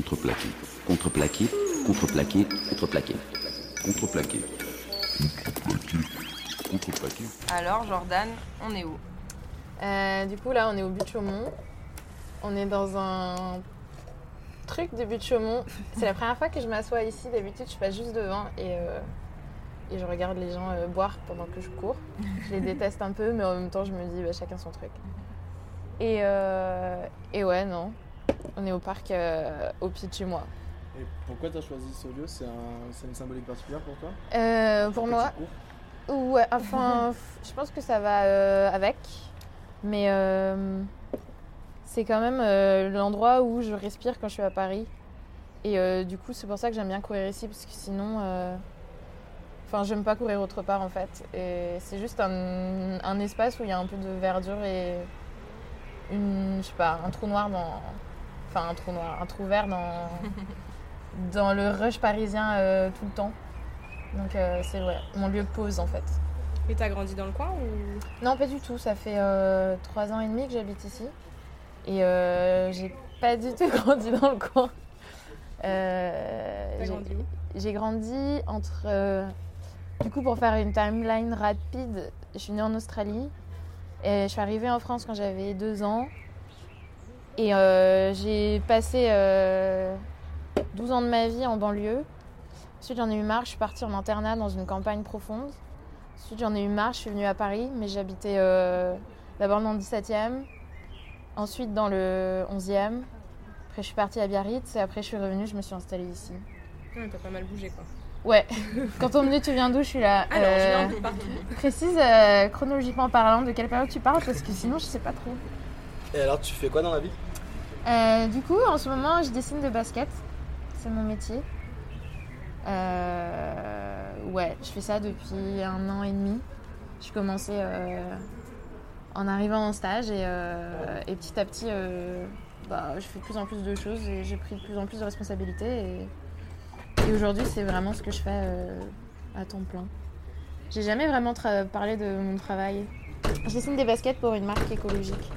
Contreplaqué. Contreplaqué. Contreplaqué. Contreplaqué. Contreplaqué. Contreplaqué. Contreplaqué. Alors, Jordan, on est où? Euh, du coup, là, on est au but de Chaumont. On est dans un truc de but de Chaumont. C'est la première fois que je m'assois ici. D'habitude, je passe juste devant et, euh, et je regarde les gens euh, boire pendant que je cours. Je les déteste un peu, mais en même temps, je me dis, bah, chacun son truc. Et, euh, et ouais, non. On est au parc euh, au pied de chez moi. Et pourquoi tu as choisi ce lieu? C'est un, c'est une symbolique particulière pour toi? Euh, pour moi, Ouais, enfin, je pense que ça va euh, avec. Mais c'est quand même l'endroit où je respire quand je suis à Paris. Et du coup, c'est pour ça que j'aime bien courir ici, parce que sinon. Enfin, j'aime pas courir autre part en fait. Et c'est juste un, un espace où il y a un peu de verdure et une, je sais pas, un trou noir dans. Enfin, un trou noir, un trou vert dans, dans le rush parisien euh, tout le temps. Donc euh, c'est mon lieu de pause en fait. Et t'as grandi dans le coin ou? Non, pas du tout. Ça fait euh, trois ans et demi que j'habite ici. Et euh, j'ai pas du tout grandi dans le coin. T'as j'ai- grandi où? j'ai grandi entre. du coup, pour faire une timeline rapide, je suis née en Australie. Et je suis arrivée en France quand j'avais deux ans. Et euh, j'ai passé euh, 12 ans de ma vie en banlieue. Ensuite, j'en ai eu marre. Je suis partie en internat dans une campagne profonde. Ensuite, j'en ai eu marre. Je suis venue à Paris, mais j'habitais euh, d'abord dans le 17e. Ensuite, dans le 11e. Après, je suis partie à Biarritz. Et après, je suis revenue. Je me suis installée ici. Ouais, T'as pas mal bougé quoi. Ouais, quand on me dit tu viens d'où, je suis là. Alors, Euh, je viens un peu partout. Précise euh, chronologiquement parlant de quelle période tu parles parce que sinon je sais pas trop. Et alors, tu fais quoi dans la vie? Euh, du coup, en ce moment, je dessine de basket. C'est mon métier. Euh, ouais, je fais ça depuis un an et demi. Je commençais euh, en arrivant en stage et, et petit à petit, bah, je fais de plus en plus de choses et j'ai pris de plus en plus de responsabilités. Et, et aujourd'hui, c'est vraiment ce que je fais à temps plein. J'ai jamais vraiment parlé de mon travail. Je dessine des baskets pour une marque écologique.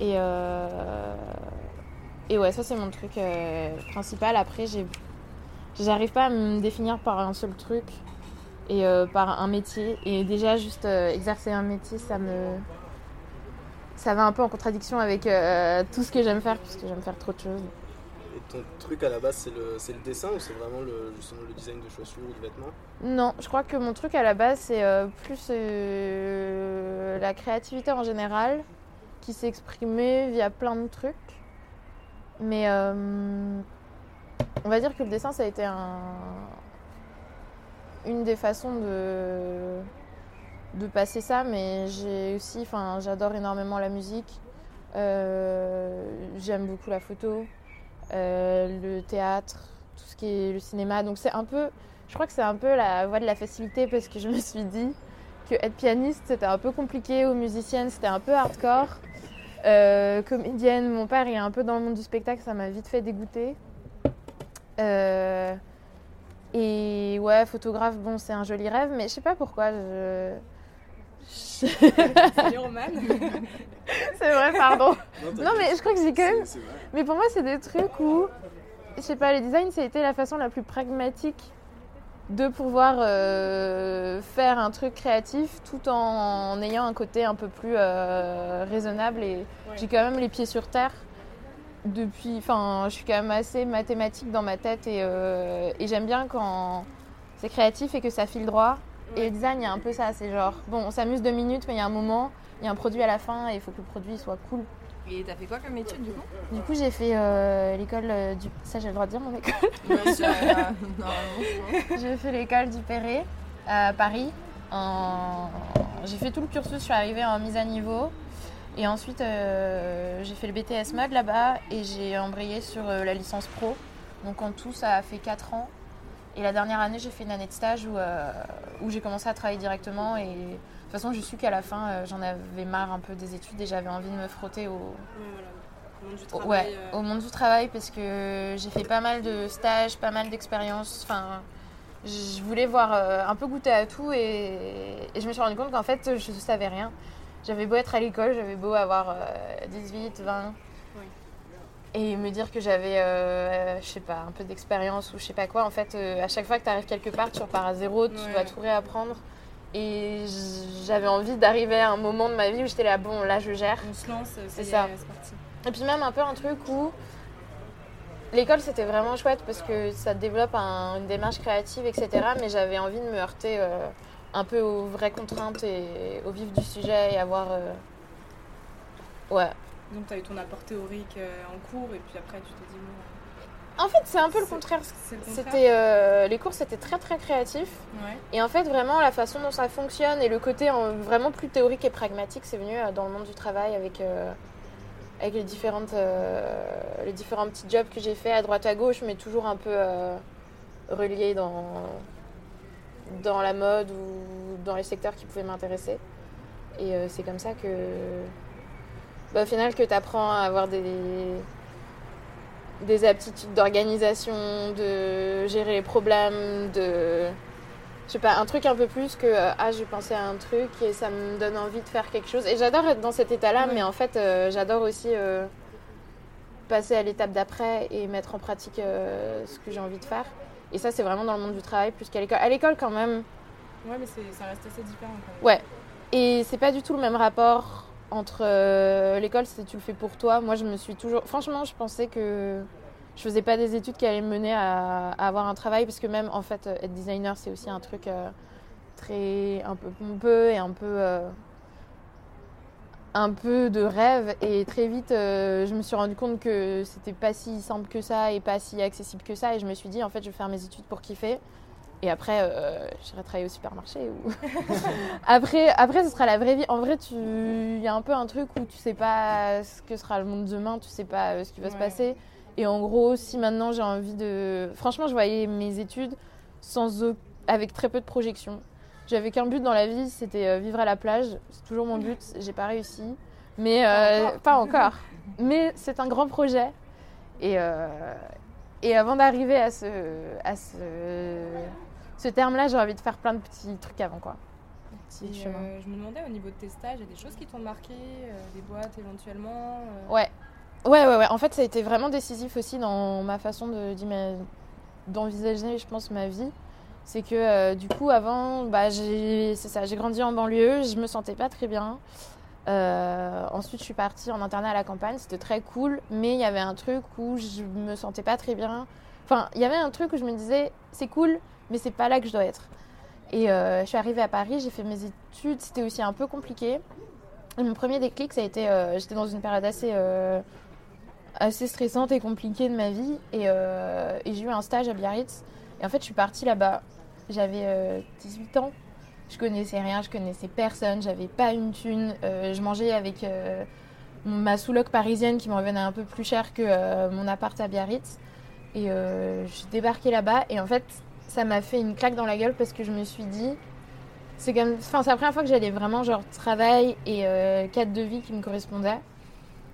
Et, euh, et ouais, ça c'est mon truc euh, principal. Après, j'arrive pas à me définir par un seul truc et euh, par un métier. Et déjà, juste exercer un métier, ça me. Ça va un peu en contradiction avec euh, tout ce que j'aime faire, puisque j'aime faire trop de choses. Et ton truc à la base, c'est le, le dessin ou c'est vraiment le, justement le design de chaussures ou de vêtements? Non, je crois que mon truc à la base, c'est euh, plus euh, la créativité en général, qui s'est exprimée via plein de trucs. Mais euh, on va dire que le dessin, ça a été un, une des façons de, de passer ça. Mais j'ai aussi, enfin, j'adore énormément la musique. Euh, J'aime beaucoup la photo, euh, le théâtre, tout ce qui est le cinéma. Donc c'est un peu je crois que c'est un peu la voie de la facilité parce que je me suis dit que être pianiste c'était un peu compliqué ou musicienne c'était un peu hardcore. Euh, comédienne, mon père il est un peu dans le monde du spectacle, ça m'a vite fait dégoûter. Euh, et ouais, photographe, bon c'est un joli rêve, mais je sais pas pourquoi. Je... C'est du roman. c'est vrai, pardon. Non mais je crois que j'ai quand même mais pour moi, c'est des trucs où, je sais pas, le design, ça a été la façon la plus pragmatique de pouvoir euh, faire un truc créatif tout en, ayant un côté un peu plus euh, raisonnable. Et j'ai quand même les pieds sur terre depuis. Enfin, je suis quand même assez mathématique dans ma tête et, euh, et j'aime bien quand c'est créatif et que ça file droit. Et le design, il y a un peu ça. C'est genre, bon, on s'amuse deux minutes, mais il y a un moment, il y a un produit à la fin et il faut que le produit soit cool. Et t'as fait quoi comme étude du coup Du coup, j'ai fait euh, l'école euh, du. Ça, j'ai le droit de dire mon école. J'ai fait l'école du Perret à Paris. En... J'ai fait tout le cursus, je suis arrivée en mise à niveau. Et ensuite, euh, j'ai fait le BTS mode là-bas et j'ai embrayé sur la licence pro. Donc en tout, ça a fait 4 ans. Et la dernière année, j'ai fait une année de stage où, où j'ai commencé à travailler directement. Et toute façon, j'ai su qu'à la fin, euh, j'en avais marre un peu des études et j'avais envie de me frotter au, Ouais, voilà. Au monde du travail. Ouais, euh, au monde du travail parce que j'ai fait pas mal de stages, pas mal d'expériences. Enfin, je voulais voir euh, un peu goûter à tout et, et je me suis rendu compte qu'en fait, je ne savais rien. J'avais beau être à l'école, j'avais beau avoir euh, 18, 20. Oui. et me dire que j'avais, je sais pas, un peu d'expérience ou je sais pas quoi. En fait, à chaque fois que tu arrives quelque part, tu repars à zéro, tu Ouais. vas tout réapprendre. Et j'avais envie d'arriver à un moment de ma vie où j'étais là, bon, là je gère. On se lance, C'est c'est ça. parti. Et puis même un peu un truc où l'école c'était vraiment chouette parce que ça développe un- une démarche créative, etc. Mais j'avais envie de me heurter euh, un peu aux vraies contraintes et au vif du sujet et avoir. euh, Ouais. Donc, tu as eu ton apport théorique euh, en cours et puis après, tu t'es dit, bon, En fait, c'est un peu le contraire. C'était euh, les cours c'était très très créatif Ouais. et en fait vraiment la façon dont ça fonctionne et le côté vraiment plus théorique et pragmatique c'est venu euh, dans le monde du travail avec euh, avec les différentes les différents petits jobs que j'ai fait à droite à gauche mais toujours un peu reliés dans dans la mode ou dans les secteurs qui pouvaient m'intéresser et c'est comme ça que bah, au final que tu apprends à avoir des des aptitudes d'organisation, de gérer les problèmes, de. Je sais pas, un truc un peu plus que euh, ah, j'ai pensé à un truc et ça me donne envie de faire quelque chose. Et j'adore être dans cet état-là, mais en fait, euh, j'adore aussi euh, passer à l'étape d'après et mettre en pratique euh, ce que j'ai envie de faire. Et ça, c'est vraiment dans le monde du travail plus qu'à l'école. À l'école, quand même, Ouais, mais ça reste assez différent quand même. Ouais. Et c'est pas du tout le même rapport entre euh, l'école, c'est tu le fais pour toi. Moi, je me suis toujours. Franchement, je pensais que je faisais pas des études qui allaient me mener à, avoir un travail, parce que même en fait, euh, être designer, c'est aussi un truc euh, très. un peu pompeux et un peu. un peu de rêve et très vite je me suis rendu compte que c'était pas si simple que ça et pas si accessible que ça et je me suis dit en fait je vais faire mes études pour kiffer et après euh, j'irai travailler au supermarché ou après, après, ce sera la vraie vie. En vrai, tu... il y a un peu un truc où tu sais pas ce que sera le monde demain, tu sais pas euh, ce qui va se passer. Et en gros, si maintenant j'ai envie de. Franchement, je voyais mes études sans avec très peu de projection. J'avais qu'un but dans la vie, c'était euh, vivre à la plage. C'est toujours mon but. J'ai pas réussi, mais euh, pas encore. Mais c'est un grand projet. Et, euh, et avant d'arriver à ce, à ce, ce terme-là, j'ai envie de faire plein de petits trucs avant quoi. Petit Et, chemin. euh, je me demandais au niveau de tes stages, il y a des choses qui t'ont marqué, euh, des boîtes éventuellement euh, Ouais. Ouais, ouais, ouais. En fait, ça a été vraiment décisif aussi dans ma façon de- d'envisager, je pense, ma vie. C'est que euh, du coup, avant, bah, j'ai c'est ça, j'ai grandi en banlieue, je me sentais pas très bien. Euh, ensuite, je suis partie en internat à la campagne, c'était très cool, mais il y avait un truc où je me sentais pas très bien. Enfin, il y avait un truc où je me disais, c'est cool, mais c'est pas là que je dois être. Et euh, je suis arrivée à Paris, j'ai fait mes études, c'était aussi un peu compliqué. Et mon premier déclic, ça a été, euh, j'étais dans une période assez, euh, assez stressante et compliquée de ma vie, et, j'ai eu un stage à Biarritz. Et en fait, je suis partie là-bas. J'avais euh, 18 ans. Je connaissais rien, je connaissais personne, j'avais pas une thune. Je mangeais avec ma sous-loc parisienne qui me revenait un peu plus cher que mon appart à Biarritz. Et euh, j'ai débarqué là-bas et en fait, ça m'a fait une claque dans la gueule parce que je me suis dit, c'est comme, enfin, c'est la première fois que j'allais vraiment genre travail et euh, cadre de vie qui me correspondaient.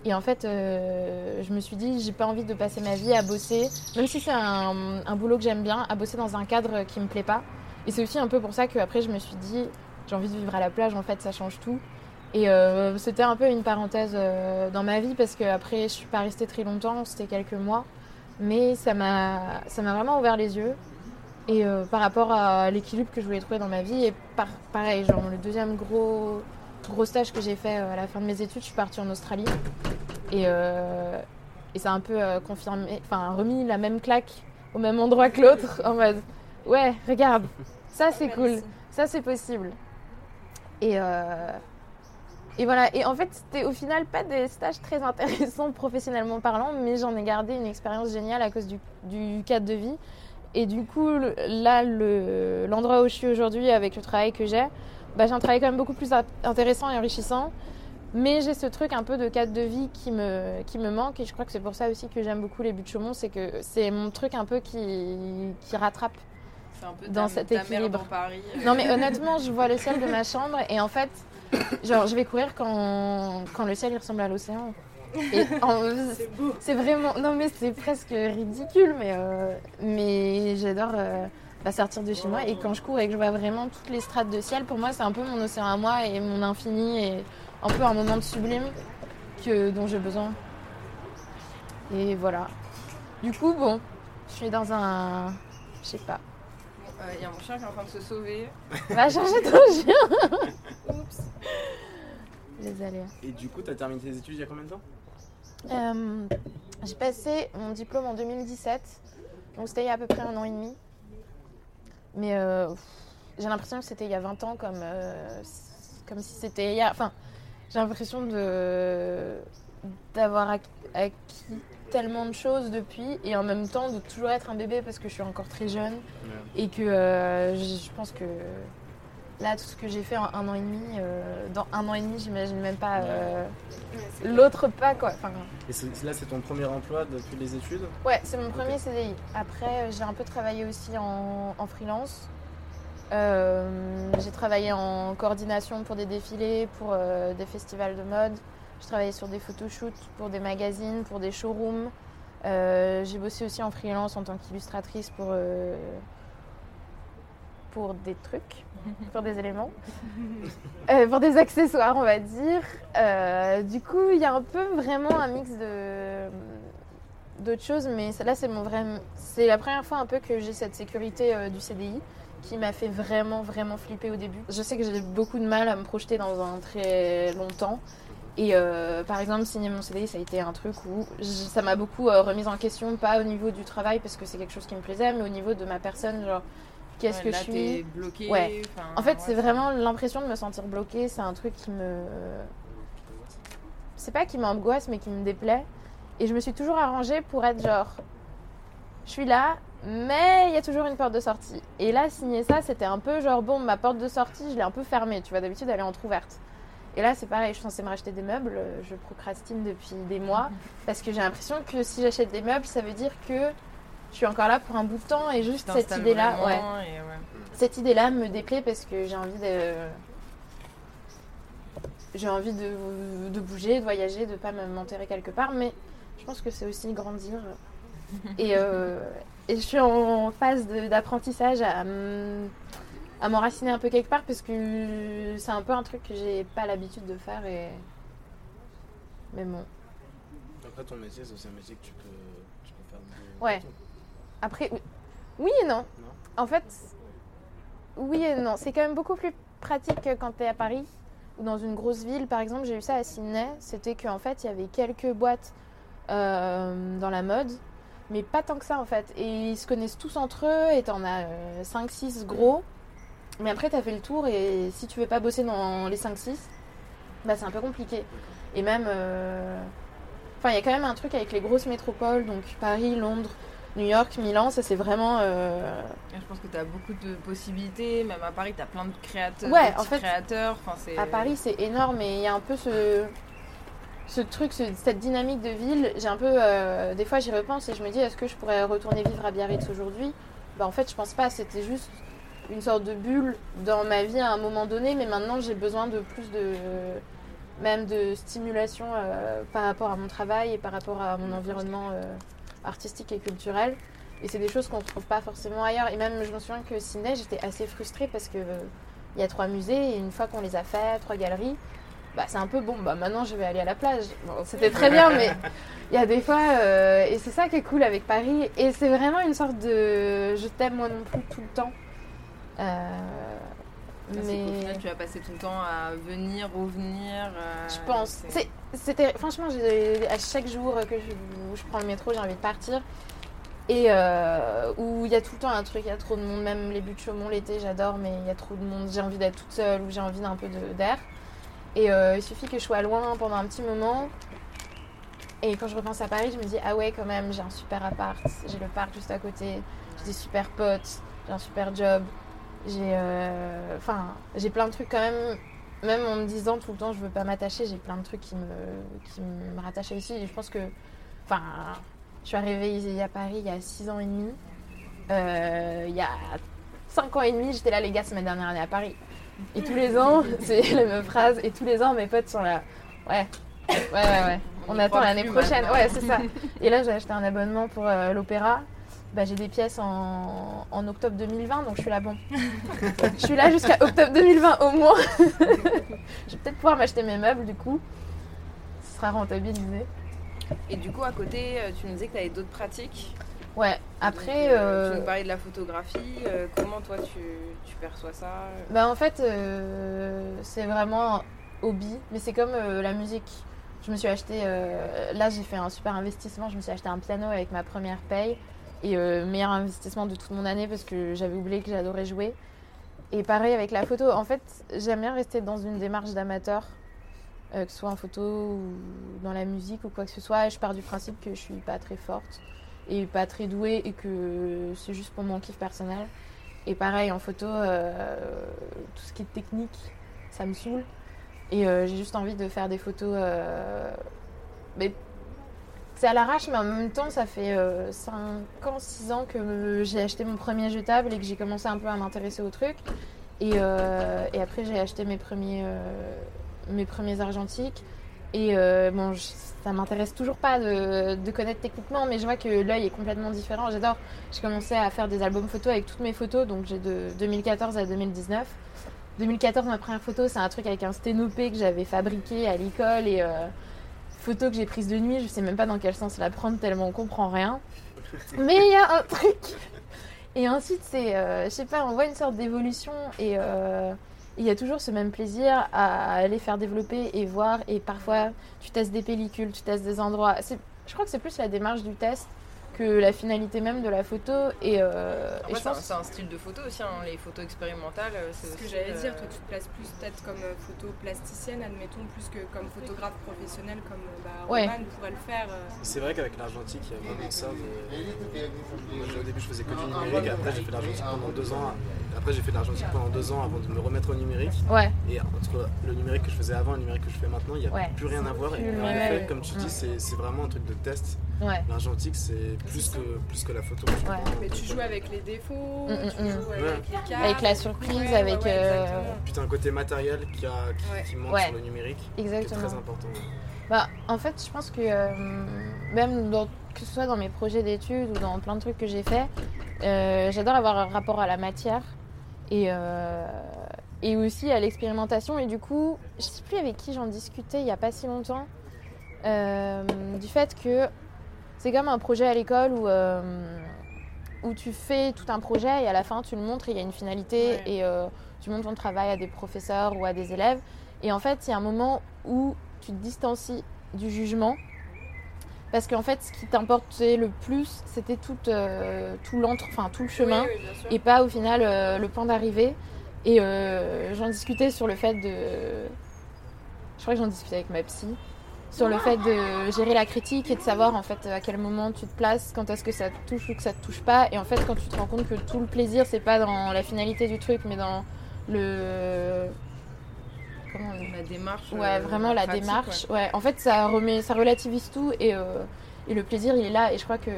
Et en fait, euh, je me suis dit, j'ai pas envie de passer ma vie à bosser, même si c'est un, boulot que j'aime bien, à bosser dans un cadre qui me plaît pas. Et c'est aussi un peu pour ça qu'après, je me suis dit, j'ai envie de vivre à la plage, en fait, ça change tout. Et euh, c'était un peu une parenthèse dans ma vie parce qu'après, je suis pas restée très longtemps, c'était quelques mois. Mais ça m'a ça m'a vraiment ouvert les yeux. Et euh, par rapport à l'équilibre que je voulais trouver dans ma vie, et par, pareil, genre le deuxième gros, gros stage que j'ai fait euh, à la fin de mes études, je suis partie en Australie. Et, euh, et ça a un peu confirmé, enfin remis la même claque au même endroit que l'autre, en mode ouais, regarde, ça c'est cool, ça c'est possible. Et, euh, et voilà, et en fait, c'était au final pas des stages très intéressants professionnellement parlant, mais j'en ai gardé une expérience géniale à cause du, du cadre de vie. Et du coup, là, le- l'endroit où je suis aujourd'hui avec le travail que j'ai, bah, j'ai un travail quand même beaucoup plus int- intéressant et enrichissant. Mais j'ai ce truc un peu de cadre de vie qui me, qui me manque. Et je crois que c'est pour ça aussi que j'aime beaucoup les buts de Chaumont. C'est que c'est mon truc un peu qui, qui rattrape. Un peu Dans cet équilibre. dans Paris. Non, mais honnêtement, je vois le ciel de ma chambre. Et en fait, genre, je vais courir quand, quand le ciel il ressemble à l'océan. Et en- C'est beau. c'est vraiment. Non, mais c'est presque ridicule, mais, euh, mais j'adore euh, bah, sortir de chez moi. Et quand je cours et que je vois vraiment toutes les strates de ciel, pour moi, c'est un peu mon océan à moi et mon infini et un peu un moment de sublime que, dont j'ai besoin. Et voilà. Du coup, bon, je suis dans un. Je sais pas. Il y a mon chien qui est en train de se sauver. Va changer ton chien Oups. Les aléas. Et du coup, t'as terminé tes études il y a combien de temps? Euh, j'ai passé mon diplôme en 2017, donc c'était il y a à peu près un an et demi. Mais euh, j'ai l'impression que c'était il y a 20 ans, comme, euh, comme si c'était il y a. Enfin, j'ai l'impression de d'avoir ac- acquis tellement de choses depuis et en même temps de toujours être un bébé parce que je suis encore très jeune et que je pense que là tout ce que j'ai fait en un an et demi, euh, dans un an et demi j'imagine même pas euh, l'autre pas quoi. Enfin, Et c'est- là, c'est ton premier emploi depuis les études? Ouais, c'est mon premier CDI. Après, euh, j'ai un peu travaillé aussi en, en freelance. Euh, j'ai travaillé en coordination pour des défilés, pour euh, des festivals de mode. J'ai travaillé sur des photoshoots pour des magazines, pour des showrooms. Euh, j'ai bossé aussi en freelance en tant qu'illustratrice pour, euh, pour des trucs, pour des éléments, Euh, pour des accessoires, on va dire. Euh, du coup, il y a un peu vraiment un mix de d'autres choses, mais là c'est mon vrai, c'est la première fois un peu que j'ai cette sécurité euh, du CDI qui m'a fait vraiment vraiment flipper au début. Je sais que j'ai beaucoup de mal à me projeter dans un très longtemps. Et euh, par exemple, signer mon CDI, ça a été un truc où ça m'a beaucoup remise en question, pas au niveau du travail parce que c'est quelque chose qui me plaisait, mais au niveau de ma personne, genre qu'est-ce Ouais, que là, je suis. t'es bloqué. Ouais. En fait, ouais, c'est vraiment l'impression de me sentir bloquée. C'est un truc qui me. C'est pas qui m'angoisse, mais qui me déplaît. Et je me suis toujours arrangée pour être genre. Je suis là, mais il y a toujours une porte de sortie. Et là, signer ça, c'était un peu genre, bon, ma porte de sortie, je l'ai un peu fermée. Tu vois, d'habitude, elle est entrouverte. Et là, c'est pareil, je suis censée me racheter des meubles. Je procrastine depuis des mois. Parce que j'ai l'impression que si j'achète des meubles, ça veut dire que je suis encore là pour un bout de temps. Et juste cette idée-là, ouais cette idée-là me déplaît parce que j'ai envie de. J'ai envie de, de bouger, de voyager, de pas me- m'enterrer quelque part, mais je pense que c'est aussi grandir. Et, euh, et je suis en phase d'apprentissage à, m'enraciner un peu quelque part parce que c'est un peu un truc que j'ai pas l'habitude de faire. Et... Mais bon. Après, ton métier, c'est aussi un métier que tu peux, tu peux faire de Ouais. Après, oui- oui et non. Non En fait, oui et non. C'est quand même beaucoup plus pratique que quand tu es à Paris ou dans une grosse ville. Par exemple, j'ai eu ça à Sydney. C'était qu'en fait, il y avait quelques boîtes euh, dans la mode, mais pas tant que ça en fait. Et ils se connaissent tous entre eux et t'en as 5-6 gros. Mais après, tu as fait le tour et si tu veux pas bosser dans les 5-6, bah, c'est un peu compliqué. Et même. euh, Enfin, il y a quand même un truc avec les grosses métropoles, donc Paris, Londres, New York, Milan, ça c'est vraiment. euh, Je pense que tu as beaucoup de possibilités. Même à Paris, tu as plein de créateurs. Ouais, de en fait, créateurs. Enfin, À Paris, c'est énorme et il y a un peu ce, ce truc, ce- cette dynamique de ville. J'ai un peu. euh, des fois, j'y repense et je me dis, est-ce que je pourrais retourner vivre à Biarritz aujourd'hui? Bah, En fait, je pense pas. C'était juste une sorte de bulle dans ma vie à un moment donné, mais maintenant, j'ai besoin de plus de. même de stimulation euh, par rapport à mon travail et par rapport à mon environnement artistique et culturel. Et c'est des choses qu'on ne trouve pas forcément ailleurs. Et même, je me souviens que Sydney, j'étais assez frustrée parce que euh, il y a trois musées et une fois qu'on les a fait, trois galeries, bah c'est un peu bon. Bah maintenant, je vais aller à la plage. Bon, c'était très bien, mais il y a des fois, euh, et c'est ça qui est cool avec Paris. Et c'est vraiment une sorte de je t'aime moi non plus tout le temps. Euh, C'est qu'au mais final, tu vas passer tout le temps à venir, revenir. euh, je pense. C'était franchement, à chaque jour que je, où je prends le métro, j'ai envie de partir. Et euh, où il y a tout le temps un truc, il y a trop de monde, même les buts de Chaumont l'été, j'adore, mais il y a trop de monde, j'ai envie d'être toute seule ou j'ai envie d'un peu de- d'air. Et euh, il suffit que je sois loin pendant un petit moment. Et quand je repense à Paris, je me dis, ah ouais, quand même, j'ai un super appart, j'ai le parc juste à côté, j'ai des super potes, j'ai un super job, j'ai euh, enfin, j'ai plein de trucs quand même même en me disant tout le temps je veux pas m'attacher, j'ai plein de trucs qui me, qui me rattachaient aussi. Et je pense que, enfin, je suis arrivée ici à Paris il y a 6 ans et demi. Euh, il y a 5 ans et demi, j'étais là, les gars, c'est ma dernière année à Paris. Et tous les ans, c'est la même phrase, et tous les ans, mes potes sont là. Ouais, ouais, ouais, ouais. On, attend l'année prochaine. maintenant. Ouais, c'est ça. Et là, j'ai acheté un abonnement pour euh, l'opéra. Bah, j'ai des pièces en, en octobre 2020, donc je suis là, bon. je suis là jusqu'à octobre 2020 au moins. je vais peut-être pouvoir m'acheter mes meubles du coup. Ce sera rentabilisé. Et du coup, à côté, euh, tu nous disais que tu avais d'autres pratiques. Ouais, après. Donc, euh, euh, Tu nous parlais de la photographie. euh, comment toi, tu, tu perçois ça Bah en fait, euh, c'est vraiment un hobby, mais c'est comme euh, la musique. Je me suis acheté, euh, là j'ai fait un super investissement, je me suis acheté un piano avec ma première paye et euh, meilleur investissement de toute mon année parce que j'avais oublié que j'adorais jouer. Et pareil avec la photo, en fait j'aime bien rester dans une démarche d'amateur, euh, que ce soit en photo ou dans la musique ou quoi que ce soit. Et je pars du principe que je suis pas très forte et pas très douée et que c'est juste pour mon kiff personnel. Et pareil en photo, euh, tout ce qui est technique, ça me saoule. Et j'ai juste envie de faire des photos. mais c'est à l'arrache, mais en même temps, ça fait 5 ans, 6 ans que j'ai acheté mon premier jetable et que j'ai commencé un peu à m'intéresser au truc. Et, euh, après, j'ai acheté mes premiers, euh, mes premiers argentiques. Et euh, bon, ça m'intéresse toujours pas de, connaître techniquement, mais je vois que l'œil est complètement différent. J'adore. J'ai commencé à faire des albums photos avec toutes mes photos, donc j'ai de 2014 à 2019. 2014, ma première photo, c'est un truc avec un sténopé que j'avais fabriqué à l'école et euh, photo que j'ai prise de nuit. Je sais même pas dans quel sens la prendre tellement on comprend rien. Mais il y a un truc. Et ensuite, c'est, euh, je sais pas, on voit une sorte d'évolution et euh, il y a toujours ce même plaisir à aller faire développer et voir. Et parfois, tu testes des pellicules, tu testes des endroits. Je crois que c'est plus la démarche du test que la finalité même de la photo. Et, euh, Après, et je c'est un- pense c'est un, style de photo aussi, hein, les photos expérimentales. euh, C'est ce que j'allais euh, dire, toi tu te places plus peut-être comme photo plasticienne, admettons, plus que comme photographe professionnel comme bah, Ouais. Roman pourrait le faire. euh. C'est vrai qu'avec l'argentique, il y a vraiment ça. au début, je faisais que du numérique. Après, j'ai fait de l'argentique pendant deux ans. Après, j'ai fait de l'argentique pendant deux ans avant de me remettre au numérique. Ouais, Et entre le numérique que je faisais avant et le numérique que je fais maintenant, il n'y a Ouais. plus rien à voir. Et en comme tu dis, c'est c'est vraiment un truc de test. Ouais. L'argentique, c'est plus que, plus que la photo. Ouais. Mais tu joues avec les défauts, Mm, tu mm, joues mm. avec Ouais. les cartes. Avec la surprise, avec, ouais, euh, t'as un côté matériel qui, a, qui, Ouais. qui manque Ouais. sur le numérique, qui est Exactement. très important. Bah, en fait, je pense que euh, même dans- que ce soit dans mes projets d'études ou dans plein de trucs que j'ai fait, euh, j'adore avoir un rapport à la matière et, euh, et aussi à l'expérimentation. Et du coup, je sais plus avec qui j'en discutais il y a pas si longtemps, euh, du fait que c'est comme un projet à l'école où, euh, où tu fais tout un projet et à la fin tu le montres et il y a une finalité Ouais. et euh, tu montres ton travail à des professeurs ou à des élèves. Et en fait, il y a un moment où tu te distancies du jugement. Parce qu'en fait, ce qui t'importait le plus, c'était tout, euh, tout, l'entre- enfin, tout le chemin Oui, oui, et pas au final euh, le point d'arrivée. Et euh, j'en discutais sur le fait de. Je crois que j'en discutais avec ma psy. Sur le fait de gérer la critique et de savoir en fait à quel moment tu te places, quand est-ce que ça te touche ou que ça te touche pas. Et en fait, quand tu te rends compte que tout le plaisir, c'est pas dans la finalité du truc, mais dans le. Comment on dit? La démarche. Ouais, euh, vraiment la pratique, démarche. Ouais. en fait, ça remet, ça relativise tout et, euh, et le plaisir, il est là. Et je crois que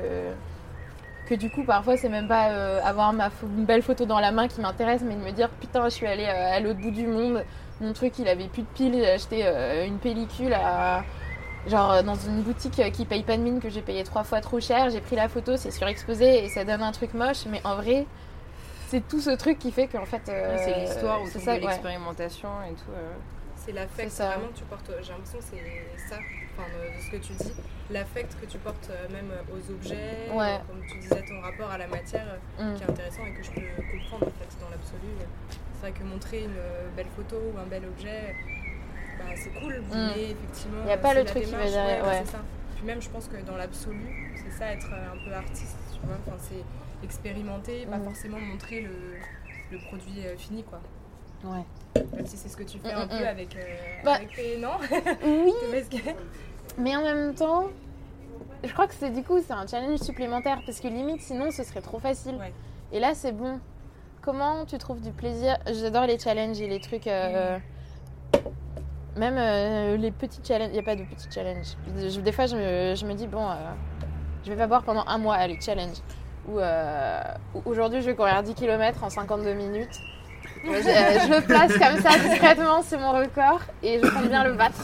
que du coup, parfois, c'est même pas euh, avoir ma une belle photo dans la main qui m'intéresse, mais de me dire putain, je suis allée euh, à l'autre bout du monde. Mon truc, il avait plus de piles. J'ai acheté une pellicule à genre euh, dans une boutique euh, qui paye pas de mine que j'ai payé trois fois trop cher. J'ai pris la photo, c'est surexposé et ça donne un truc moche, mais en vrai. C'est tout ce truc qui fait qu'en fait. euh, c'est l'histoire c'est autour ça, de ouais. l'expérimentation et tout. euh. C'est l'affect C'est ça. vraiment que tu portes. J'ai l'impression que c'est ça, enfin, de, de ce que tu dis, l'affect que tu portes euh, même aux objets, Ouais. euh, comme tu disais, ton rapport à la matière, euh, Mm. qui est intéressant et que je peux comprendre en fait dans l'absolu. C'est vrai que montrer une euh, belle photo ou un bel objet, bah, c'est cool, mais effectivement, Mm. Y a euh, pas le truc qui va démarche, derrière, ouais, ça. Puis même, je pense que dans l'absolu, c'est ça être euh, un peu artiste, tu vois. Enfin, c'est expérimenter, pas Mm. forcément montrer le, le produit euh, fini, quoi. Ouais. Même si c'est ce que tu fais Mm, un mm, peu mm. avec, euh, Bah, avec tes. Non? Oui, mais en même temps, je crois que c'est du coup c'est un challenge supplémentaire parce que limite sinon ce serait trop facile. Ouais. Et là c'est bon. Comment tu trouves du plaisir? J'adore les challenges et les trucs. euh, Même euh, les petits challenges. Il n'y a pas de petits challenges. Je- des fois je me, je me dis bon, euh, je vais pas boire pendant un mois. Allez challenge. Ou euh, ou aujourd'hui je vais courir 10 km en 52 minutes. Euh, Je, je le place comme ça discrètement, c'est mon record et je compte bien le battre.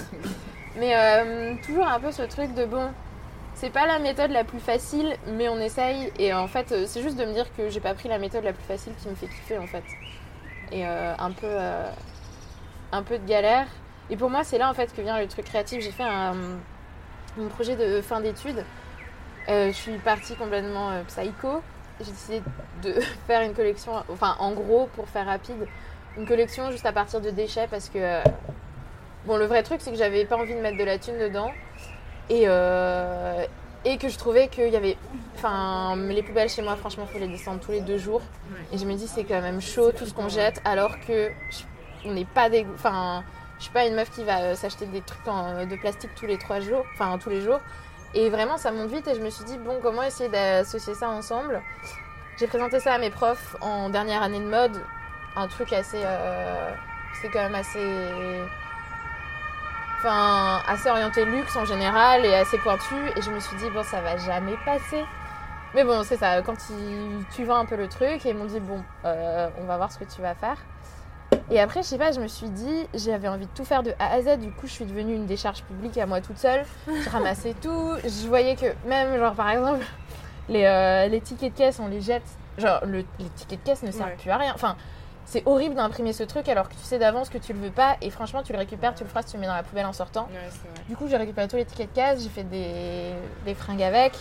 Mais toujours un peu ce truc de bon, c'est pas la méthode la plus facile, mais on essaye. Et en fait, c'est juste de me dire que j'ai pas pris la méthode la plus facile qui me fait kiffer en fait. Et un peu, un peu de galère. Et pour moi, c'est là en fait que vient le truc créatif. J'ai fait un, mon projet de fin d'études, euh, je suis partie complètement euh, psycho. J'ai décidé de faire une collection, enfin en gros, pour faire rapide, une collection juste à partir de déchets parce que. euh, bon, le vrai truc, c'est que j'avais pas envie de mettre de la thune dedans. Et, et que je trouvais qu'il y avait. Enfin, les poubelles chez moi, franchement, il faut les descendre tous les deux jours. Et je me dis, c'est quand même chaud tout ce qu'on jette, alors que on n'est pas des. Enfin, je suis pas une meuf qui va euh, s'acheter des trucs en- de plastique tous les trois jours, enfin tous les jours. Et vraiment, ça monte vite et je me suis dit, bon, comment essayer d'associer ça ensemble? J'ai présenté ça à mes profs en dernière année de mode, un truc assez. euh, c'est quand même assez. Enfin, assez orienté luxe en général et assez pointu. Et je me suis dit, bon, ça va jamais passer. Mais bon, c'est ça, quand il- tu vends un peu le truc, et ils m'ont dit, bon, euh, on va voir ce que tu vas faire. Et après, je sais pas, je me suis dit, j'avais envie de tout faire de A à Z, du coup, je suis devenue une décharge publique à moi toute seule. Je ramassais tout, je voyais que même, genre, par exemple, les, euh, les tickets de caisse, on les jette. Genre, le- les tickets de caisse ne servent Ouais. plus à rien. Enfin, c'est horrible d'imprimer ce truc alors que tu sais d'avance que tu le veux pas, et franchement, tu le récupères, tu le feras, tu le mets dans la poubelle en sortant. Ouais, c'est vrai. Du coup, j'ai récupéré tous les tickets de caisse, j'ai fait des, des fringues avec.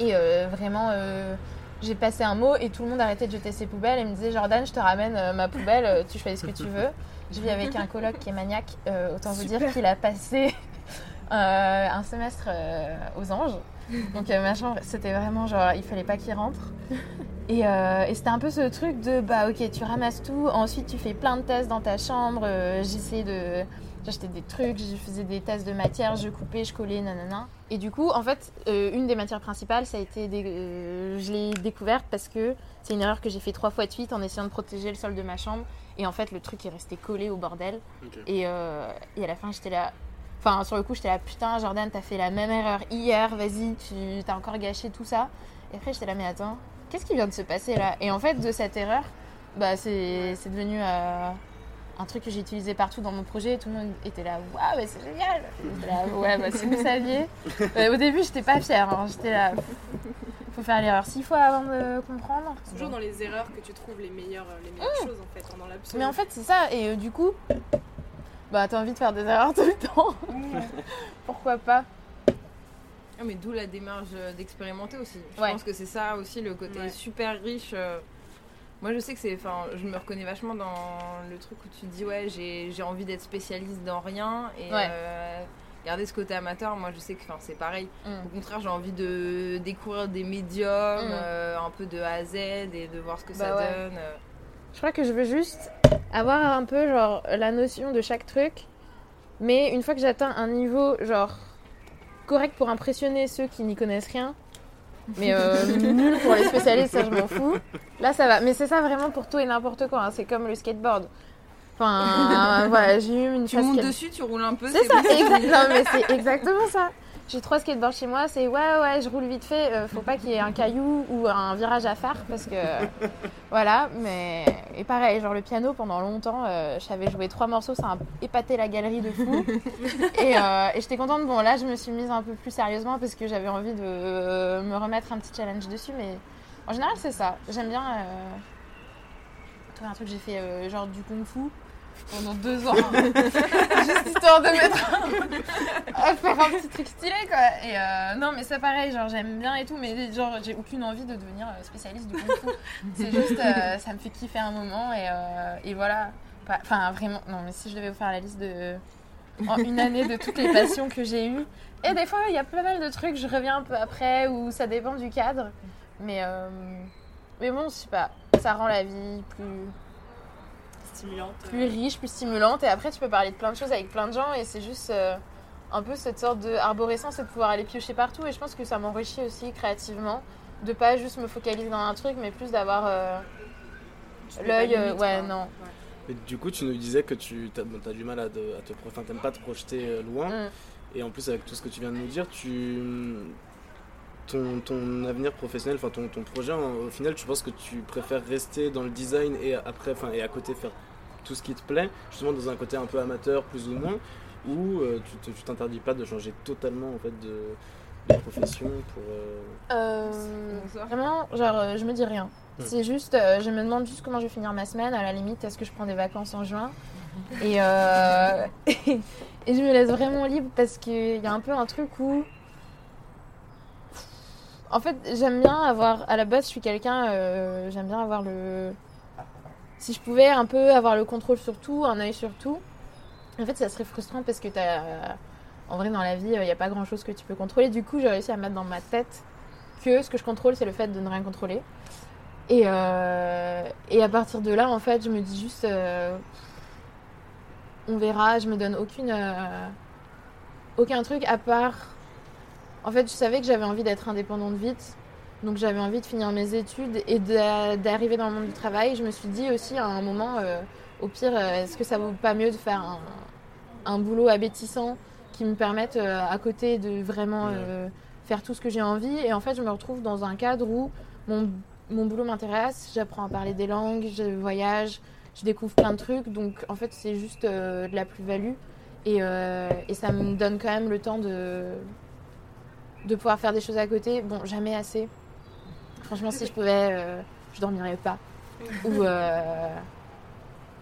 Et euh, vraiment, euh, j'ai passé un mot et tout le monde arrêtait de jeter ses poubelles et me disait Jordan, je te ramène euh, ma poubelle, euh, tu choisis ce que tu veux. Je vis avec un coloc qui est maniaque, euh, autant vous dire qu'il a passé un semestre aux anges. Donc ma chambre, c'était vraiment genre, il fallait pas qu'il rentre. Et, et c'était un peu ce truc de bah ok, tu ramasses tout, ensuite tu fais plein de tests dans ta chambre. J'essayais de. J'achetais des trucs, je faisais des tests de matière, je coupais, je collais, nanana. Et du coup, en fait, euh, une des matières principales, ça a été. des- euh, je l'ai découverte parce que c'est une erreur que j'ai fait trois fois de suite en essayant de protéger le sol de ma chambre. Et en fait, le truc est resté collé au bordel. Et, euh, et à la fin, j'étais là. Enfin, sur le coup, j'étais là, putain, Jordan, t'as fait la même erreur hier, vas-y, tu t'as encore gâché tout ça. Et après, j'étais là, mais attends, qu'est-ce qui vient de se passer là? Et en fait, de cette erreur, bah, c'est c'est devenu euh, un truc que j'ai utilisé partout dans mon projet. Tout le monde était là, waouh, c'est génial là, ouais, bah, si vous saviez. Au début, j'étais pas fière, hein, j'étais là, faut faire l'erreur six fois avant de comprendre. C'est toujours dans les erreurs que tu trouves les meilleures, les meilleures choses en fait, dans l'absolu. Mais en fait, c'est ça, et euh, du coup, bah, t'as envie de faire des erreurs tout le temps. Pourquoi pas? Ah, mais d'où la démarche euh, d'expérimenter aussi. Je Ouais. pense que c'est ça aussi le côté Ouais. super riche. euh. Moi, je sais que c'est. Enfin, je me reconnais vachement dans le truc où tu te dis, ouais, j'ai j'ai envie d'être spécialiste dans rien. Et Ouais. euh, garder ce côté amateur, moi, je sais que enfin, c'est pareil. Mm. Au contraire, j'ai envie de découvrir des médiums, Mm. euh, un peu de A à Z et de voir ce que Bah ça ouais. donne. euh. Je crois que je veux juste avoir un peu genre la notion de chaque truc, mais une fois que j'atteins un niveau genre correct pour impressionner ceux qui n'y connaissent rien, mais euh, nul pour les spécialistes, ça je m'en fous. Là ça va, mais c'est ça vraiment pour tout et n'importe quoi. hein. C'est comme le skateboard. Enfin voilà, j'ai eu une Tu montes dessus, tu roules un peu. C'est ça, exact- non mais c'est exactement ça. J'ai trois skateboards chez moi, c'est ouais ouais, je roule vite fait, euh, faut pas qu'il y ait un caillou ou un virage à faire parce que voilà, mais et pareil, genre le piano pendant longtemps, euh, je savais jouer trois morceaux, ça a épaté la galerie de fou. et euh, et j'étais contente. Bon là, je me suis mise un peu plus sérieusement parce que j'avais envie de me remettre un petit challenge dessus, mais en général c'est ça. J'aime bien. Trouver un truc, j'ai fait genre du kung-fu pendant deux ans, juste histoire de mettre à faire un petit truc stylé quoi. Et euh, non, mais c'est pareil, genre j'aime bien et tout, mais genre j'ai aucune envie de devenir euh, spécialiste du kung fu. c'est juste, euh, ça me fait kiffer un moment et, euh, et voilà. Enfin, vraiment, non, mais si je devais vous faire la liste de. En une année de toutes les passions que j'ai eues. Et des fois, il y a pas mal de trucs, je reviens un peu après, ou ça dépend du cadre. Mais, mais bon, je sais pas, ça rend la vie plus stimulante. plus riche, plus stimulante. Et après, tu peux parler de plein de choses avec plein de gens. Et c'est juste euh, un peu cette sorte de arborescence et de pouvoir aller piocher partout. Et je pense que ça m'enrichit aussi créativement. De pas juste me focaliser dans un truc, mais plus d'avoir euh, l'œil. euh, ouais, non. Mais du coup, tu nous disais que tu as, du mal à, te- à te pro- enfin, t'aimes pas te projeter euh, loin. Mm. Et en plus, avec tout ce que tu viens de nous dire, tu ton, ton avenir professionnel, enfin ton, ton projet, en- au final, tu penses que tu préfères rester dans le design et après, enfin, et à côté faire tout ce qui te plaît, justement dans un côté un peu amateur, plus ou moins, ou euh, tu te- tu t'interdis pas de changer totalement en fait de, de profession pour. euh, Euh, vraiment, genre, euh, je me dis rien. C'est juste, euh, je me demande juste comment je vais finir ma semaine. À la limite, est-ce que je prends des vacances en juin Et, euh, et je me laisse vraiment libre parce qu'il y a un peu un truc où. En fait, j'aime bien avoir. À la base, je suis quelqu'un. euh, j'aime bien avoir le. Si je pouvais un peu avoir le contrôle sur tout, un œil sur tout. En fait, ça serait frustrant parce que t'as. En vrai, dans la vie, il n'y a pas grand chose que tu peux contrôler. Du coup, j'ai réussi à mettre dans ma tête que ce que je contrôle, c'est le fait de ne rien contrôler. Et, euh, à partir de là, en fait, je me dis juste. euh, on verra, je me donne aucune. euh, aucun truc à part. En fait, je savais que j'avais envie d'être indépendante vite. Donc j'avais envie de finir mes études et d'a- d'arriver dans le monde du travail. Je me suis dit aussi à un moment, euh, au pire, euh, est-ce que ça vaut pas mieux de faire un, un boulot abétissant qui me permette euh, à côté de vraiment euh, faire tout ce que j'ai envie? Et en fait, je me retrouve dans un cadre où mon, mon boulot m'intéresse, j'apprends à parler des langues, je voyage, je découvre plein de trucs. Donc en fait, c'est juste de la plus-value. Et, et ça me donne quand même le temps de, de pouvoir faire des choses à côté. Bon, jamais assez. Franchement, si je pouvais, euh, je dormirais pas. Ou, euh,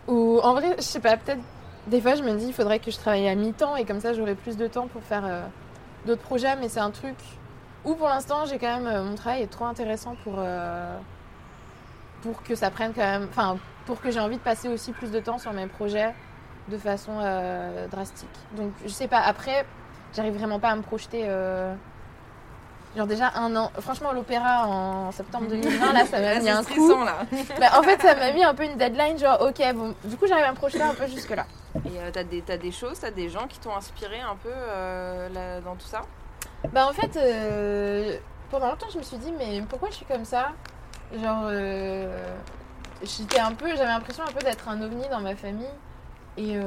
ou en vrai, je sais pas, peut-être des fois je me dis il faudrait que je travaille à mi-temps et comme ça j'aurais plus de temps pour faire euh, d'autres projets. Mais c'est un truc où pour l'instant j'ai quand même mon travail est trop intéressant pour pour que ça prenne quand même, enfin pour que j'ai envie de passer aussi plus de temps sur mes projets de façon drastique. Donc je sais pas. Après, j'arrive vraiment pas à me projeter. Genre déjà un an. Franchement, l'opéra en septembre 2020, là, ça m'a mis un coup. là. Bah, en fait, ça m'a mis un peu une deadline, genre ok, bon. Du coup, j'arrive à me projeter un peu jusque là. Et euh, t'as des, des choses, t'as des gens qui t'ont inspiré un peu euh, là, dans tout ça? Bah en fait, euh, pendant longtemps, je me suis dit mais pourquoi je suis comme ça? Genre, j'étais un peu, j'avais l'impression un peu d'être un ovni dans ma famille et, et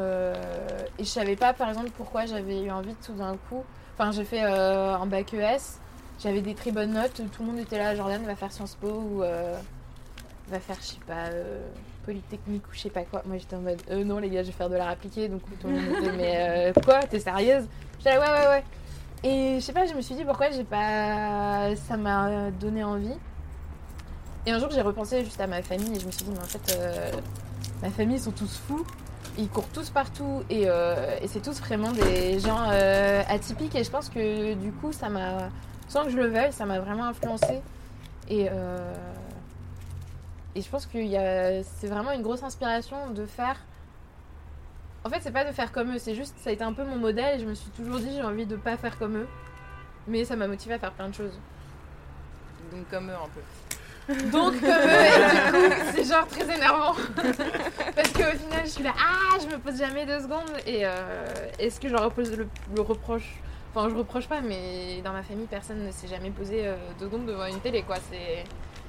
je savais pas par exemple pourquoi j'avais eu envie de tout d'un coup. Enfin, j'ai fait un bac ES, j'avais des très bonnes notes, tout le monde était là, Jordan va faire Sciences Po ou euh, va faire je sais pas euh, Polytechnique ou je sais pas quoi. Moi j'étais en mode euh, non les gars, je vais faire de l'art appliqué donc tout le monde était mais euh, quoi, t'es sérieuse? J'étais là ouais ouais ouais. Et je sais pas, je me suis dit pourquoi j'ai pas. Ça m'a donné envie. Et un jour, j'ai repensé juste à ma famille et je me suis dit, mais en fait, ma famille, ils sont tous fous. Ils courent tous partout et, euh, et c'est tous vraiment des gens atypiques. Et je pense que du coup, ça m'a. Sans que je le veuille, ça m'a vraiment influencé. Et, euh, et je pense que c'est vraiment une grosse inspiration de faire. En fait, c'est pas de faire comme eux, c'est juste, ça a été un peu mon modèle et je me suis toujours dit, j'ai envie de pas faire comme eux. Mais ça m'a motivé à faire plein de choses. Donc comme eux un peu. Donc, comme eux, et du coup, c'est genre très énervant. Parce qu'au final, je suis là, ah, je me pose jamais deux secondes. Et euh, est-ce que je leur repose le, le reproche Enfin, je reproche pas, mais dans ma famille, personne ne s'est jamais posé euh, deux secondes devant une télé, quoi. C'est,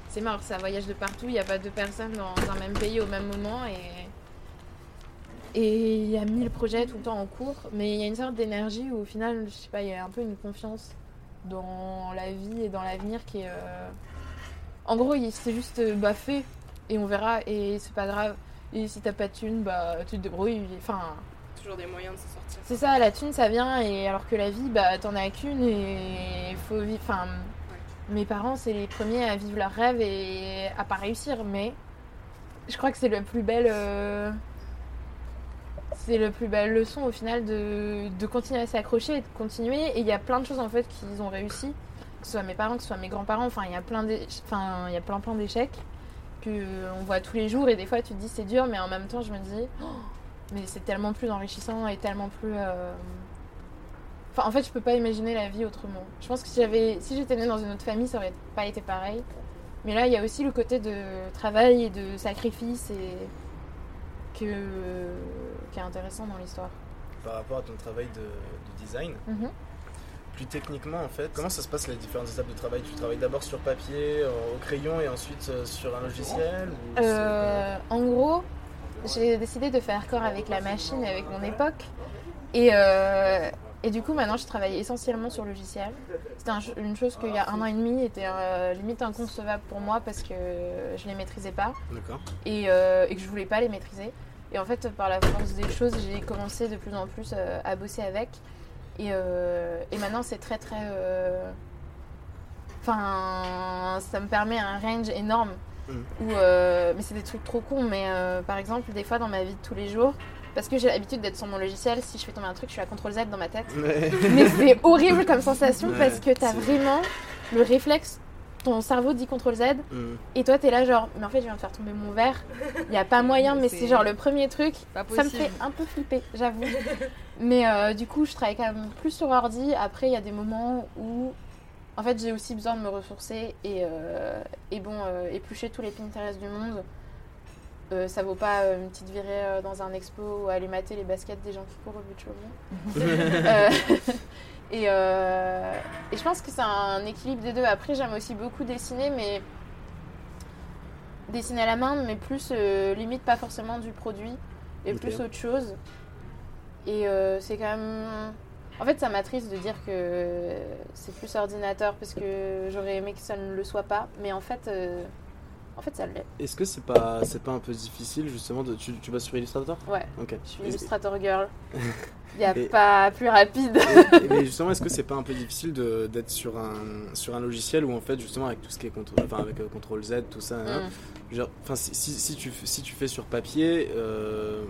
c'est mort, ça voyage de partout, il n'y a pas deux personnes dans un même pays au même moment. Et. Et il y a mille projets tout le temps en cours, mais il y a une sorte d'énergie où au final, je sais pas, il y a un peu une confiance dans la vie et dans l'avenir qui est. euh, En gros, c'est juste bah et on verra et c'est pas grave. Et si t'as pas de thune, bah tu te débrouilles. Enfin, Toujours des moyens de s'en sortir. c'est ça, la thune ça vient et alors que la vie, bah t'en as qu'une et il faut vivre. Enfin, mes parents c'est les premiers à vivre leurs rêves et à pas réussir, mais je crois que c'est la plus belle. euh, C'est la plus belle leçon au final de, de continuer à s'accrocher et de continuer. Et il y a plein de choses en fait qu'ils ont réussi, que ce soit mes parents, que ce soit mes grands-parents. Enfin, il y a plein enfin, il y a plein plein d'échecs que on voit tous les jours et des fois tu te dis c'est dur, mais en même temps je me dis Oh, mais c'est tellement plus enrichissant et tellement plus. euh, Enfin, en fait, je peux pas imaginer la vie autrement. Je pense que si j'avais, si j'étais née dans une autre famille, ça aurait pas été pareil. Mais là, il y a aussi le côté de travail et de sacrifice et que qui est intéressant dans l'histoire. Par rapport à ton travail de, de design, Mhm. plus techniquement en fait, comment ça se passe les différentes étapes de travail? Tu travailles d'abord sur papier, au crayon et ensuite euh, sur un logiciel ou Euh, en gros, j'ai décidé de faire corps avec la machine et avec mon époque. Et, euh, et du coup, maintenant, je travaille essentiellement sur logiciel. C'était un- une chose qu'il y a un an et demi était euh, limite inconcevable pour moi parce que je les maîtrisais pas D'accord. et, euh, et que je voulais pas les maîtriser. Et en fait, par la force des choses, j'ai commencé de plus en plus à bosser avec. Et, et maintenant, c'est très très. Enfin, ça me permet un range énorme. Où, euh, mais c'est des trucs trop cons. Mais euh, par exemple, des fois dans ma vie de tous les jours, Parce que j'ai l'habitude d'être sur mon logiciel, si je fais tomber un truc, je suis à CTRL Z dans ma tête. Ouais. Mais c'est horrible comme sensation Ouais, parce que t'as vraiment le réflexe, ton cerveau dit CTRL Z Mm. et toi t'es là genre, mais en fait je viens de faire tomber mon verre, il y a pas moyen, mais c'est genre le premier truc, ça me fait un peu flipper, j'avoue. mais euh, du coup je travaille quand même plus sur ordi, après il y a des moments où en fait j'ai aussi besoin de me ressourcer et, euh, et bon, euh, éplucher tous les Pinterest du monde. euh, ça vaut pas euh, une petite virée euh, dans un expo ou aller mater les baskets des gens qui courent au bout de. Euh, et, euh, et je pense que c'est un équilibre des deux. Après, j'aime aussi beaucoup dessiner, mais dessiner à la main, mais plus euh, limite pas forcément du produit, et plus autre chose. Et euh, c'est quand même. En fait, ça m'attriste de dire que c'est plus ordinateur parce que j'aurais aimé que ça ne le soit pas, mais en fait, euh, en fait, ça l'est. Est-ce que c'est pas, c'est pas un peu difficile justement de. Tu, tu vas sur Illustrator? Ouais, Ok. je suis illustrator girl. Il n'y a Et- pas plus rapide. Et- Mais justement, est-ce que c'est pas un peu difficile de- d'être sur un, sur un logiciel où en fait, justement, avec tout ce qui est contrôle, enfin, avec euh, contrôle Z, tout ça, hein, Mm. genre, si, si tu, si tu fais sur papier, euh,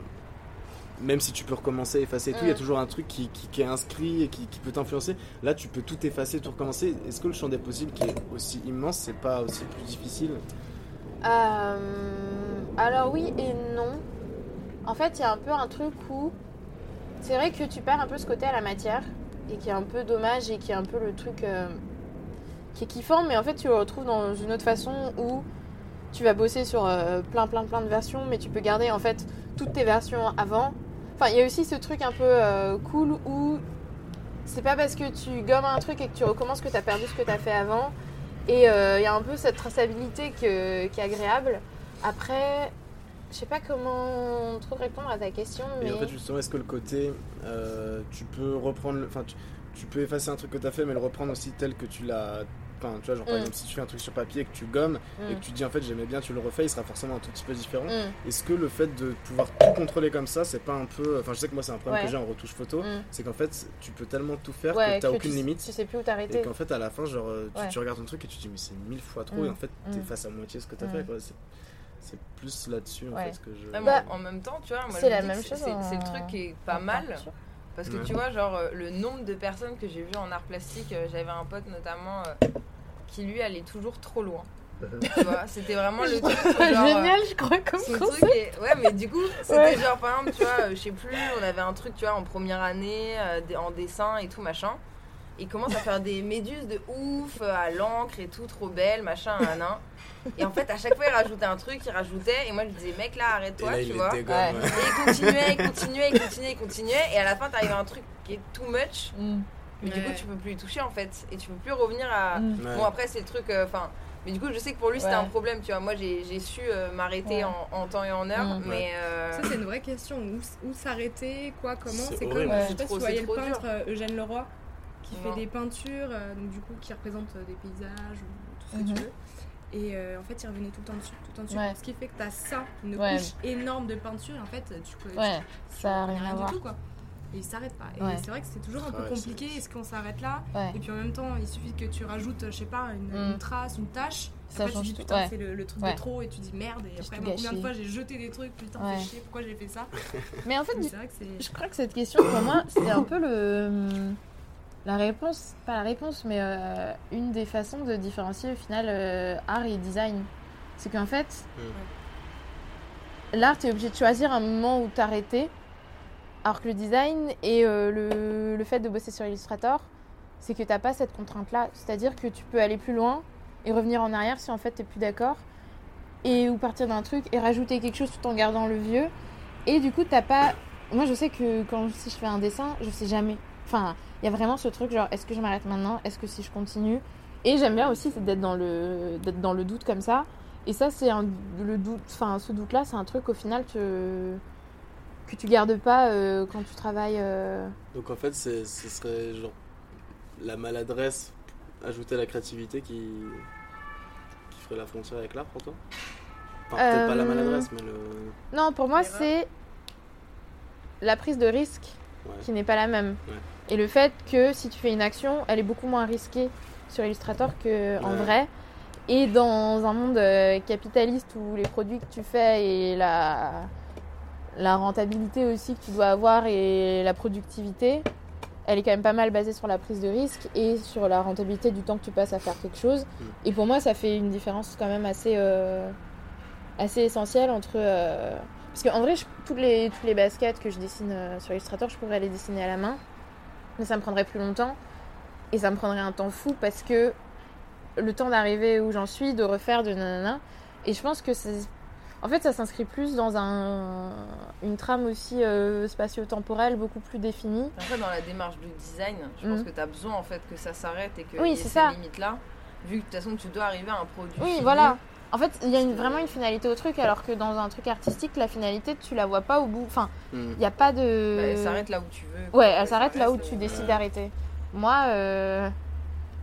même si tu peux recommencer, effacer et tout, il y a toujours un truc qui, qui, qui est inscrit et qui, qui peut t'influencer. Là, tu peux tout effacer, tout recommencer. Est-ce que le champ des possibles, qui est aussi immense, c'est pas aussi plus difficile? Euh, alors oui et non. En fait, il y a un peu un truc où c'est vrai que tu perds un peu ce côté à la matière et qui est un peu dommage et qui est un peu le truc euh, qui est kiffant, mais en fait tu le retrouves dans une autre façon où tu vas bosser sur euh, plein plein plein de versions, mais tu peux garder en fait toutes tes versions avant. Enfin, il y a aussi ce truc un peu euh, cool où c'est pas parce que tu gommes un truc et que tu recommences que tu as perdu ce que tu as fait avant. Et euh, il y a un peu cette traçabilité que- qui est agréable. Après, je sais pas comment trop répondre à ta question, mais Et en fait, justement, est-ce que le côté, euh, tu peux reprendre, enfin, tu, tu peux effacer un truc que tu as fait, mais le reprendre aussi tel que tu l'as. Enfin, tu vois, genre par Mm. exemple, si tu fais un truc sur papier et que tu gommes et Mm. que tu dis en fait j'aimais bien, tu le refais, il sera forcément un tout petit peu différent. Mm, Est-ce que le fait de pouvoir tout contrôler comme ça, c'est pas un peu. Enfin, je sais que moi, c'est un problème Ouais. que j'ai en retouche photo, mm. c'est qu'en fait, tu peux tellement tout faire Ouais, que t'as aucune tu, limite. Tu sais plus où Et t'arrêter. qu'en fait, à la fin, genre, euh, tu, Ouais. tu regardes ton truc et tu te dis, mais c'est mille fois trop, Mm. et en fait, Mm. t'effaces à moitié ce que t'as Mm. fait, quoi. C'est- C'est plus là-dessus, en Ouais. fait, que je. Moi, Bah, en même temps, tu vois, moi, c'est la même chose c'est- le truc qui est pas mal. peinture. Parce que Ouais. tu vois, genre, euh, le nombre de personnes que j'ai vues en art plastique, euh, j'avais un pote notamment euh, qui lui allait toujours trop loin. tu vois, c'était vraiment le truc. genre, Génial, je crois, comme concept. truc Ouais, mais du coup, c'était Ouais. genre, par exemple, tu vois, euh, je sais plus, on avait un truc, tu vois, en première année, euh, en dessin et tout, machin. Il commence à faire des méduses de ouf, euh, à l'encre et tout, trop belle, machin, un nain. Et en fait, à chaque fois, il rajoutait un truc, il rajoutait, et moi, je disais, mec, là, Et arrête-toi, tu vois. Ouais. Et il continuait, il continuait, il continuait, il continuait. Et à la fin, t'arrives à un truc qui est too much. Mm, Mais du coup, tu peux plus y toucher en fait. Et tu peux plus revenir à. mm. Ouais. Bon, après, c'est le truc. euh, Enfin. mais du coup, je sais que pour lui, c'était Ouais. un problème. Tu vois, moi, j'ai su euh, m'arrêter Ouais. en, en temps et en heure. Mm. Mais. euh, Ça, c'est une vraie question. Où, où s'arrêter? Quoi? Comment? C'est comme, Ouais. je sais pas si vous voyez le peintre Eugène Leroy qui Non. fait des peintures, euh, donc du coup, qui représentent euh, des paysages ou tout ce que Mhm. tu veux. Et euh, en fait, il revenait tout le temps dessus, tout le temps dessus. Ouais. Ce qui fait que tu as ça, une Ouais. couche énorme de peinture, et en fait, tu peux. Ouais, tu- ça a tu- rien à du voir. tout, quoi. Et il s'arrête pas. Et Ouais. c'est vrai que c'est toujours un peu ouais, compliqué. Est-ce qu'on s'arrête là Ouais. Et puis en même temps, il suffit que tu rajoutes, je sais pas, une, Mm. une trace, une tâche. Ça après, tu change dis tout. putain, Ouais. c'est le, le truc Ouais. de trop, et tu dis merde. Et après, moi, combien de fois j'ai jeté des trucs, putain, Ouais. fais chier, pourquoi j'ai fait ça Mais en fait, Mais du c'est vrai que c'est. Je crois que cette question, pour moi, c'est un peu le la réponse, pas la réponse, mais euh, une des façons de différencier au final euh, art et design. C'est qu'en fait, l'art, t'es obligé de choisir un moment où t'arrêter, alors que le design et euh, le, le fait de bosser sur Illustrator, c'est que t'as pas cette contrainte-là. C'est-à-dire que tu peux aller plus loin et revenir en arrière si en fait t'es plus d'accord, et ou partir d'un truc et rajouter quelque chose tout en gardant le vieux. Et du coup, t'as pas moi, je sais que quand si je fais un dessin, je sais jamais. Enfin, il y a vraiment ce truc genre, est-ce que je m'arrête maintenant? Est-ce que si je continue? Et j'aime bien aussi c'est d'être dans le d'être dans le doute comme ça. Et ça, c'est un le doute. Enfin, ce doute-là, c'est un truc au final que que tu gardes pas euh, quand tu travailles. euh, Donc en fait, ce serait genre la maladresse ajoutée à la créativité qui, qui ferait la frontière avec l'art pour toi? Enfin, peut-être pas la Euh, maladresse, mais le. Non, pour moi, c'est la prise de risque Ouais. qui n'est pas la même. Ouais. Et le fait que si tu fais une action, elle est beaucoup moins risquée sur Illustrator que en Ouais. vrai. Et dans un monde euh, capitaliste où les produits que tu fais et la la rentabilité aussi que tu dois avoir et la productivité, elle est quand même pas mal basée sur la prise de risque et sur la rentabilité du temps que tu passes à faire quelque chose. Et pour moi, ça fait une différence quand même assez, euh, assez essentielle entre. euh, parce qu'en vrai, je- toutes, les, toutes les baskets que je dessine sur Illustrator, je pourrais les dessiner à la main, mais ça me prendrait plus longtemps et ça me prendrait un temps fou parce que le temps d'arriver où j'en suis, de refaire, de nanana. Et je pense que c'est. En fait, ça s'inscrit plus dans un, une trame aussi euh, spatio-temporelle beaucoup plus définie. Après, dans la démarche de design, je pense que tu as besoin en fait que ça s'arrête et que Oui, y ait ces limites-là. Vu que de toute façon, tu dois arriver à un produit. Oui, fini. voilà. En fait, il y a une- vraiment une finalité au truc, alors que dans un truc artistique, la finalité, tu la vois pas au bout. Enfin, Hmm. il n'y a pas de. Bah, elle s'arrête là où tu veux. Ouais, elle s'arrête là où tu euh, décides d'arrêter. Moi, euh,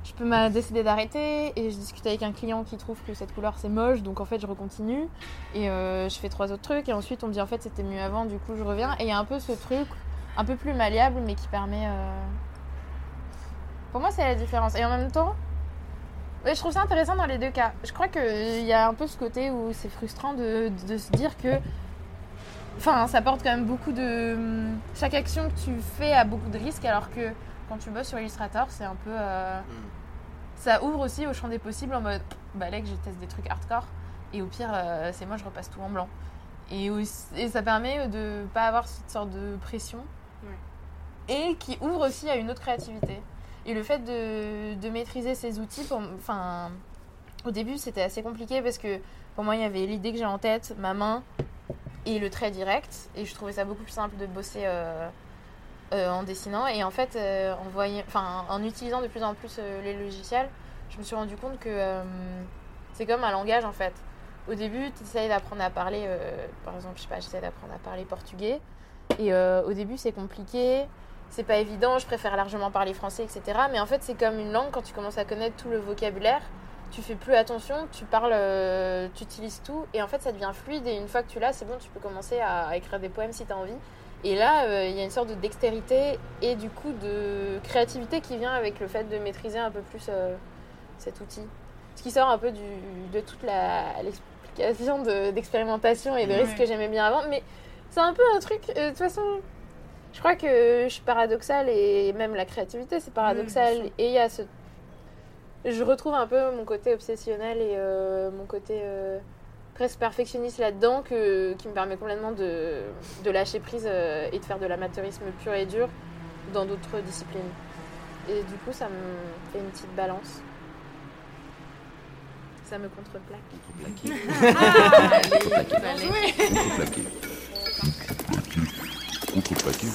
je peux m'a décider d'arrêter et je discute avec un client qui trouve que cette couleur c'est moche, donc en fait je recontinue et euh, je fais trois autres trucs et ensuite on me dit en fait c'était mieux avant, du coup je reviens et il y a un peu ce truc un peu plus malléable mais qui permet. euh, Pour moi, c'est la différence. Et en même temps, ouais, je trouve ça intéressant dans les deux cas. Je crois qu'il y a un peu ce côté où c'est frustrant de, de se dire que Enfin, ça porte quand même beaucoup de. Chaque action que tu fais a beaucoup de risques, alors que quand tu bosses sur Illustrator, c'est un peu. euh, Ça ouvre aussi au champ des possibles en mode. Bah là, que je teste des trucs hardcore, et au pire, euh, c'est moi, je repasse tout en blanc. Et, aussi- et ça permet de pas avoir cette sorte de pression. Et qui ouvre aussi à une autre créativité. Et le fait de, de maîtriser ces outils, enfin, au début, c'était assez compliqué parce que pour moi, il y avait l'idée que j'ai en tête, ma main, et le trait direct. Et je trouvais ça beaucoup plus simple de bosser euh, euh, en dessinant. Et en fait, euh, en, voyant, en utilisant de plus en plus les logiciels, je me suis rendu compte que c'est comme un langage en fait. Au début, tu essayes d'apprendre à parler, par exemple, je sais pas, j'essaie d'apprendre à parler portugais. Et au début, c'est compliqué, c'est pas évident, je préfère largement parler français, etc. Mais en fait, c'est comme une langue, quand tu commences à connaître tout le vocabulaire, tu fais plus attention, tu parles, euh, tu utilises tout, et en fait ça devient fluide, et une fois que tu l'as, c'est bon, tu peux commencer à, à écrire des poèmes si tu as envie. Et là, euh, il y a une sorte de dextérité et du coup de créativité qui vient avec le fait de maîtriser un peu plus euh, cet outil. Ce qui sort un peu du, de toute l'explication de- d'expérimentation et de Ouais. risque que j'aimais bien avant, mais c'est un peu un truc, de toute façon, je crois que je suis paradoxale, et même la créativité c'est paradoxal, sûr. et il y a ce je retrouve un peu mon côté obsessionnel et euh, mon côté euh, presque perfectionniste là-dedans que, qui me permet complètement de, de lâcher prise euh, et de faire de l'amateurisme pur et dur dans d'autres disciplines. Et du coup, ça me fait une petite balance. Ça me contreplaque. Contreplaqué. Ah, allez, Contreplaqué. fallait. Contreplaqué. Contreplaqué.